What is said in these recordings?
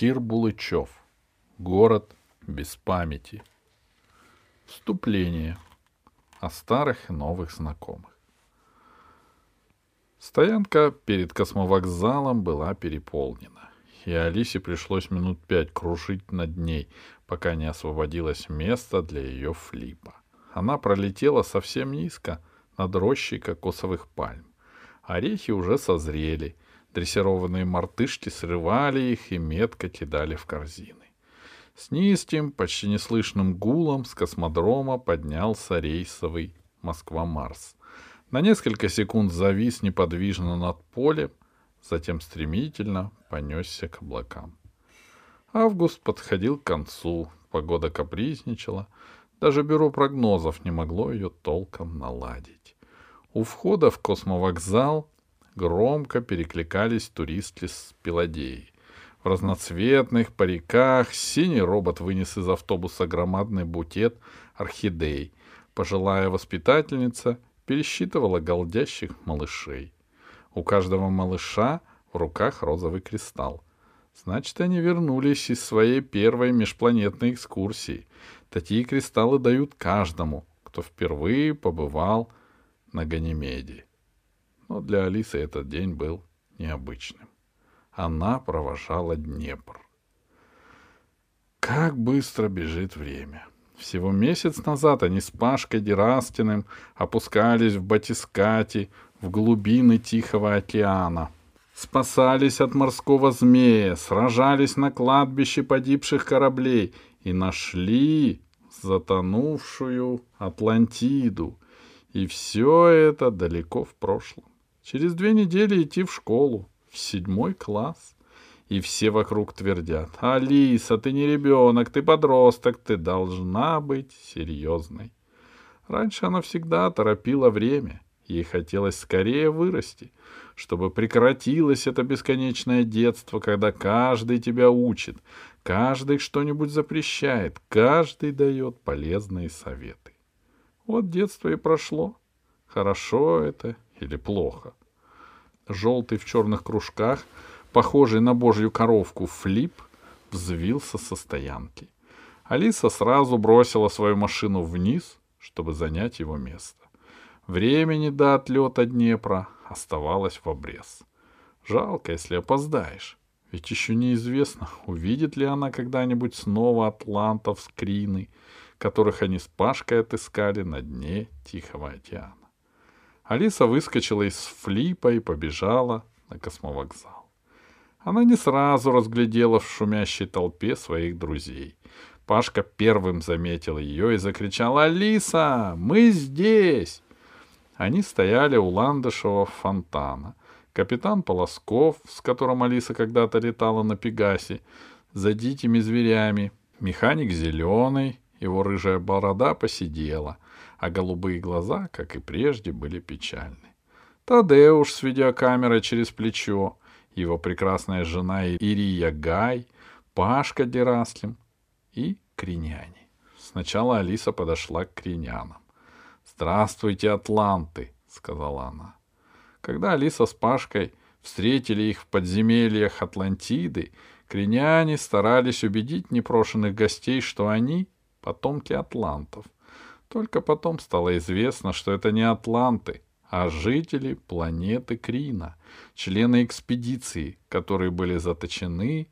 Кир Булычев. Город без памяти. Вступление о старых и новых знакомых. Стоянка перед космовокзалом была переполнена, и Алисе пришлось минут пять кружить над ней, пока не освободилось место для ее флипа. Она пролетела совсем низко, над рощей кокосовых пальм. Орехи уже созрели, дрессированные мартышки срывали их и метко кидали в корзины. С низким, почти неслышным гулом с космодрома поднялся рейсовый Москва-Марс. На несколько секунд завис неподвижно над полем, затем стремительно понесся к облакам. Август подходил к концу, погода капризничала, даже бюро прогнозов не могло ее толком наладить. У входа в космовокзал громко перекликались туристы с Пеладеей. В разноцветных париках синий робот вынес из автобуса громадный букет орхидей. Пожилая воспитательница пересчитывала голдящих малышей. У каждого малыша в руках розовый кристалл. Значит, они вернулись из своей первой межпланетной экскурсии. Такие кристаллы дают каждому, кто впервые побывал на Ганимеде. Но для Алисы этот день был необычным. Она провожала Днепр. Как быстро бежит время. Всего месяц назад они с Пашкой Дерастиным опускались в батискате в глубины Тихого океана. Спасались от морского змея, сражались на кладбище погибших кораблей и нашли затонувшую Атлантиду. И все это далеко в прошлом. Через две недели идти в школу, в седьмой класс. И все вокруг твердят, Алиса, ты не ребенок, ты подросток, ты должна быть серьезной. Раньше она всегда торопила время. Ей хотелось скорее вырасти, чтобы прекратилось это бесконечное детство, когда каждый тебя учит, каждый что-нибудь запрещает, каждый дает полезные советы. Вот детство и прошло. Хорошо это или плохо? Желтый в черных кружках, похожий на божью коровку флип, взвился со стоянки. Алиса сразу бросила свою машину вниз, чтобы занять его место. Времени до отлета Днепра оставалось в обрез. Жалко, если опоздаешь. Ведь еще неизвестно, увидит ли она когда-нибудь снова атлантов скрины, которых они с Пашкой отыскали на дне Тихого океана. Алиса выскочила из флипа и побежала на космовокзал. Она не сразу разглядела в шумящей толпе своих друзей. Пашка первым заметил ее и закричал «Алиса, мы здесь!» Они стояли у ландышевого фонтана. Капитан Полосков, с которым Алиса когда-то летала на Пегасе, за дикими зверями, механик зеленый, его рыжая борода посидела — а голубые глаза, как и прежде, были печальны. Тадеуш с видеокамерой через плечо, его прекрасная жена Ирия Гай, Пашка Дераслим и Криняне. Сначала Алиса подошла к Кринянам. «Здравствуйте, атланты!» — сказала она. Когда Алиса с Пашкой встретили их в подземельях Атлантиды, Криняне старались убедить непрошенных гостей, что они — потомки атлантов — только потом стало известно, что это не атланты, а жители планеты Крина, члены экспедиции, которые были заточены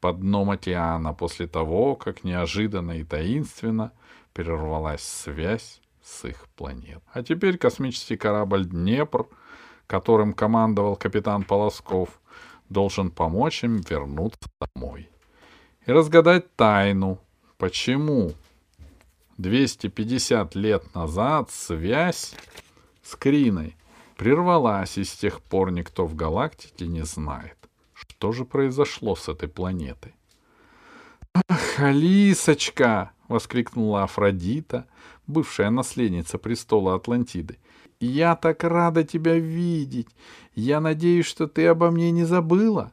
под дном океана после того, как неожиданно и таинственно прервалась связь с их планет. А теперь космический корабль «Днепр», которым командовал капитан Полосков, должен помочь им вернуться домой и разгадать тайну, почему 250 лет назад связь с Криной прервалась, и с тех пор никто в галактике не знает, что же произошло с этой планетой. «Ах, Алисочка!» — воскликнула Афродита, бывшая наследница престола Атлантиды. «Я так рада тебя видеть! Я надеюсь, что ты обо мне не забыла!»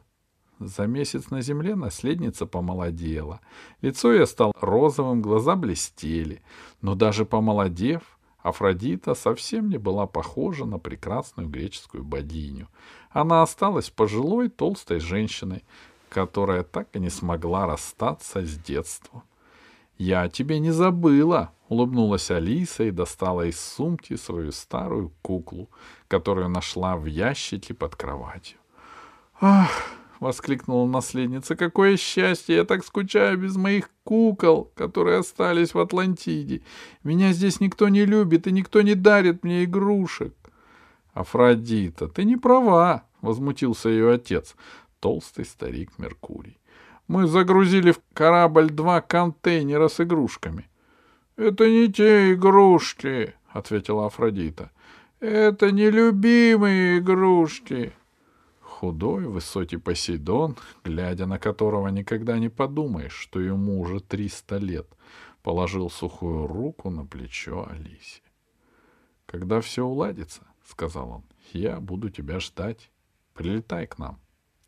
За месяц на земле наследница помолодела. Лицо ее стало розовым, глаза блестели. Но даже помолодев, Афродита совсем не была похожа на прекрасную греческую богиню. Она осталась пожилой толстой женщиной, которая так и не смогла расстаться с детством. «Я тебе не забыла!» — улыбнулась Алиса и достала из сумки свою старую куклу, которую нашла в ящике под кроватью. «Ах!» — воскликнула наследница. «Какое счастье! Я так скучаю без моих кукол, которые остались в Атлантиде. Меня здесь никто не любит, и никто не дарит мне игрушек». «Афродита, ты не права!» — возмутился ее отец, толстый старик Меркурий. «Мы загрузили в корабль два контейнера с игрушками». «Это не те игрушки», — ответила Афродита. «Это нелюбимые игрушки». Худой, высокий Посейдон, глядя на которого никогда не подумаешь, что ему уже триста лет, положил сухую руку на плечо Алисе. «Когда все уладится, — сказал он, — я буду тебя ждать. Прилетай к нам.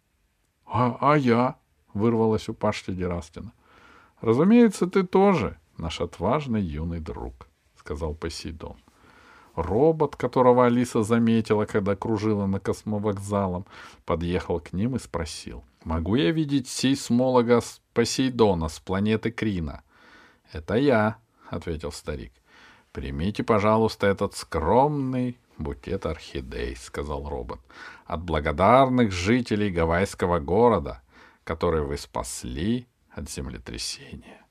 — А, а я? — вырвалось у Пашки Дерастина. — Разумеется, ты тоже, наш отважный юный друг, — сказал Посейдон. Робот, которого Алиса заметила, когда кружила на космовокзалом, подъехал к ним и спросил. «Могу я видеть сейсмолога Посейдона с планеты Крина?» «Это я», — ответил старик. «Примите, пожалуйста, этот скромный букет орхидей», — сказал робот. «От благодарных жителей гавайского города, который вы спасли от землетрясения».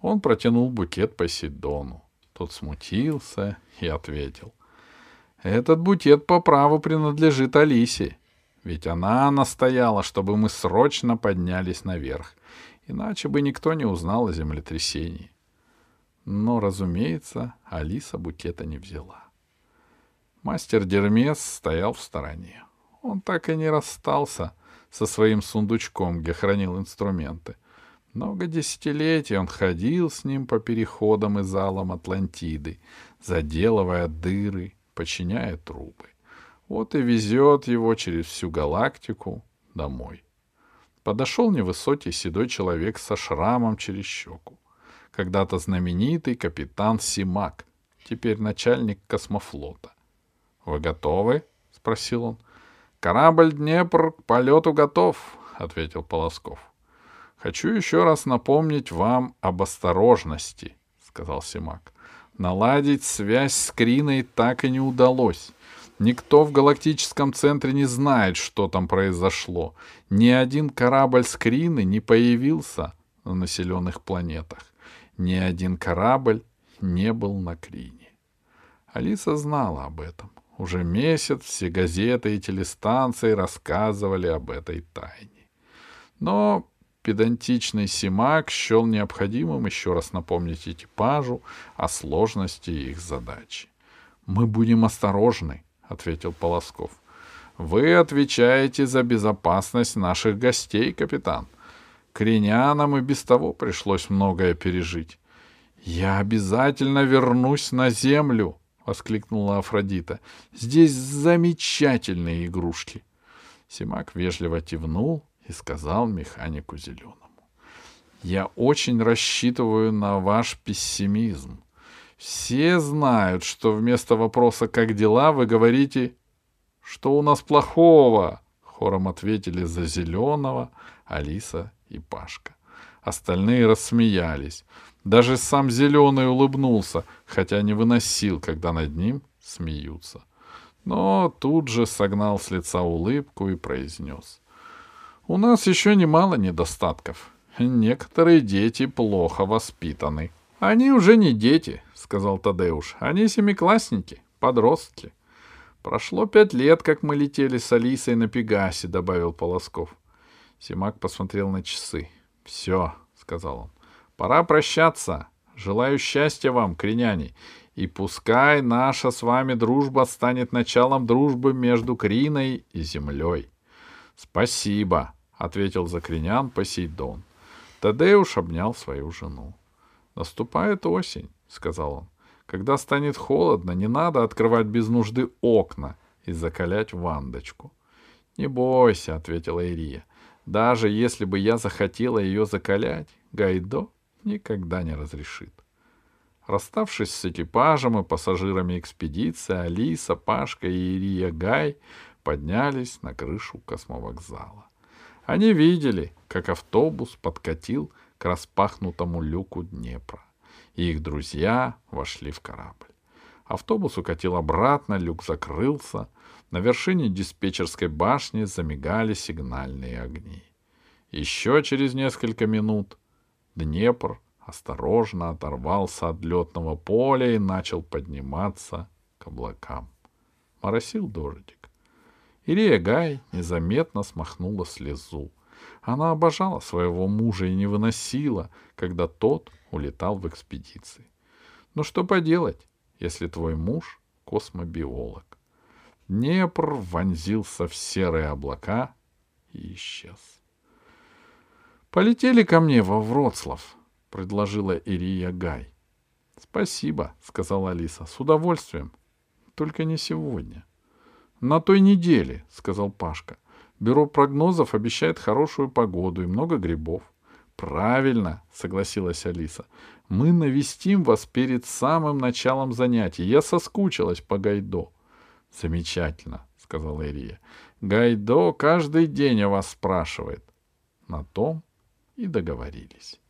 Он протянул букет Посейдону. Тот смутился и ответил. «Этот букет по праву принадлежит Алисе, ведь она настояла, чтобы мы срочно поднялись наверх, иначе бы никто не узнал о землетрясении». Но, разумеется, Алиса букета не взяла. Мастер Дермес стоял в стороне. Он так и не расстался со своим сундучком, где хранил инструменты — много десятилетий он ходил с ним по переходам и залам Атлантиды, заделывая дыры, починяя трубы. Вот и везет его через всю галактику домой. Подошел невысокий седой человек со шрамом через щеку. Когда-то знаменитый капитан Симак, теперь начальник космофлота. — Вы готовы? — спросил он. — Корабль Днепр к полету готов, — ответил Полосков. Хочу еще раз напомнить вам об осторожности, сказал Симак. Наладить связь с Криной так и не удалось. Никто в галактическом центре не знает, что там произошло. Ни один корабль с Крины не появился на населенных планетах. Ни один корабль не был на Крине. Алиса знала об этом. Уже месяц все газеты и телестанции рассказывали об этой тайне. Но педантичный Симак счел необходимым еще раз напомнить экипажу о сложности их задачи. «Мы будем осторожны», — ответил Полосков. «Вы отвечаете за безопасность наших гостей, капитан. Кринянам и без того пришлось многое пережить. «Я обязательно вернусь на землю!» — воскликнула Афродита. «Здесь замечательные игрушки!» Симак вежливо кивнул и сказал механику зеленому. Я очень рассчитываю на ваш пессимизм. Все знают, что вместо вопроса «как дела?» вы говорите «что у нас плохого?» Хором ответили за зеленого Алиса и Пашка. Остальные рассмеялись. Даже сам зеленый улыбнулся, хотя не выносил, когда над ним смеются. Но тут же согнал с лица улыбку и произнес. У нас еще немало недостатков. Некоторые дети плохо воспитаны. Они уже не дети, сказал Тадеуш. Они семиклассники, подростки. Прошло пять лет, как мы летели с Алисой на Пегасе, добавил Полосков. Симак посмотрел на часы. Все, сказал он. Пора прощаться. Желаю счастья вам, креняне. И пускай наша с вами дружба станет началом дружбы между Криной и землей. Спасибо, — ответил Закринян Посейдон. Тадеуш обнял свою жену. «Наступает осень», — сказал он. «Когда станет холодно, не надо открывать без нужды окна и закалять вандочку». «Не бойся», — ответила Ирия. «Даже если бы я захотела ее закалять, Гайдо никогда не разрешит». Расставшись с экипажем и пассажирами экспедиции, Алиса, Пашка и Ирия Гай поднялись на крышу космовокзала. Они видели, как автобус подкатил к распахнутому люку Днепра, и их друзья вошли в корабль. Автобус укатил обратно, люк закрылся, на вершине диспетчерской башни замигали сигнальные огни. Еще через несколько минут Днепр осторожно оторвался от летного поля и начал подниматься к облакам. Моросил дождик. Ирия Гай незаметно смахнула слезу. Она обожала своего мужа и не выносила, когда тот улетал в экспедиции. Но что поделать, если твой муж — космобиолог? Днепр вонзился в серые облака и исчез. «Полетели ко мне во Вроцлав», — предложила Ирия Гай. «Спасибо», — сказала Алиса, — «с удовольствием. Только не сегодня». «На той неделе», — сказал Пашка. «Бюро прогнозов обещает хорошую погоду и много грибов». «Правильно», — согласилась Алиса. «Мы навестим вас перед самым началом занятий. Я соскучилась по Гайдо». Замечательно, сказала Ирия. Гайдо каждый день о вас спрашивает. На том и договорились.